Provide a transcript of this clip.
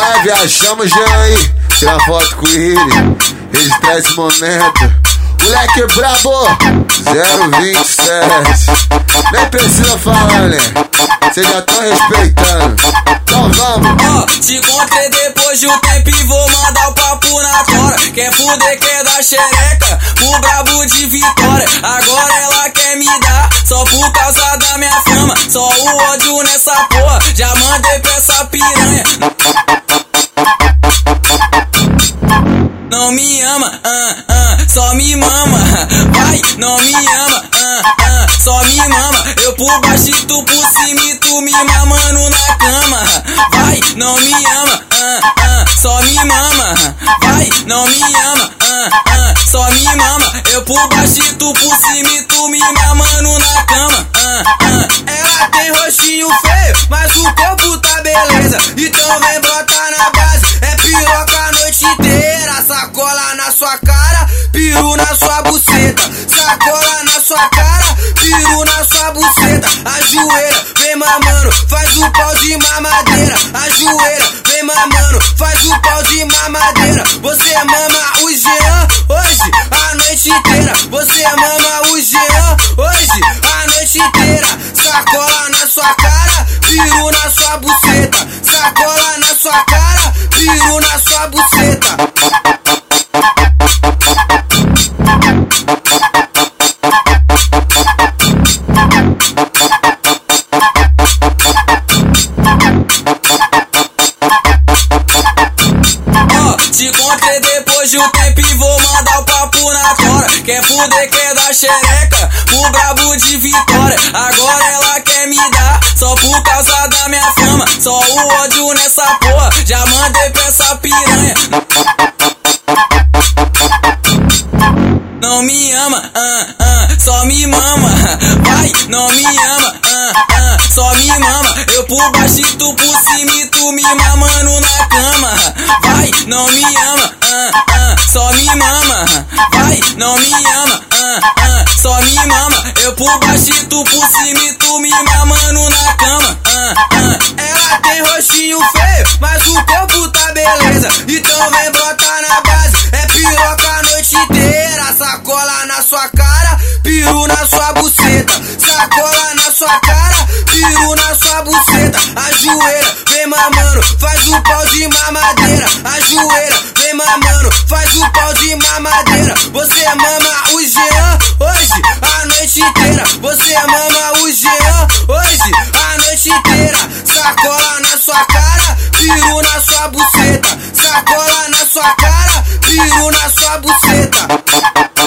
Vai, viajamos já aí. Tira foto com ele. Registrar esse momento. Moleque brabo, 027. Nem precisa falar, né? Vocês já estão respeitando. Então vamos. Ó, oh, te encontrei depois de um tempo e vou mandar o na tora. Quer fuder, quer dar xereca, o brabo de vitória. Agora ela quer me dar, só por causa da minha fama. Só o ódio nessa porra, já mandei pra essa piranha. Não me ama, ah, ah, só me mama. Vai, não me ama, ah, ah, só me mama. Eu por baixo tu por cima e tu me mamando na cama. Vai, não me ama, ah, ah, só me mama. Vai, não me ama, ah, ah, só me mama. Eu por baixo e tu por cima e tu me mamando na cama. Ah, ah. Ela tem rostinho feio, mas o corpo tá beleza. Então vem botar na base, é piroca a noite inteira. Sacola na sua cara, piru na sua buceta. Sacola na sua cara, piru na sua buceta. Mamando, faz o pau de mamadeira. Ajoelha, vem mamando, faz o pau de mamadeira. Você mama o Jean hoje, a noite inteira. Você mama o Jean hoje, a noite inteira. Sacola na sua cara, piru na sua buceta. Sacola na sua cara, piru na sua buceta. Te encontrei depois de um tempo e vou mandar o papo na tora. Quer fuder, quer dar xereca, o brabo de vitória. Agora ela quer me dar, só por causa da minha fama. Só o ódio nessa porra, já mandei pra essa piranha. Não me ama, ah, ah, só me mama. Vai, não me ama, ah, ah, só me mama. Eu por baixo e tu por cima e tu me mamando na cama. Vai, não me ama, ah, ah, só me mama. Vai, não me ama, ah, ah, só me mama. Eu por baixo e tu por cima e tu me mamando na cama. Ah, ah. Ela tem rostinho feio, mas o corpo tá beleza. Então vem botar piru na sua buceta. Sacola na sua cara, piru na sua buceta. Ajoelha, vem mamando, faz o pau de mamadeira. Ajoelha, vem mamando, faz o pau de mamadeira. Você mama o Jean hoje, a noite inteira. Você mama o Jean hoje, a noite inteira. Sacola na sua cara, piru na sua buceta. Sacola na sua cara, piru na sua buceta.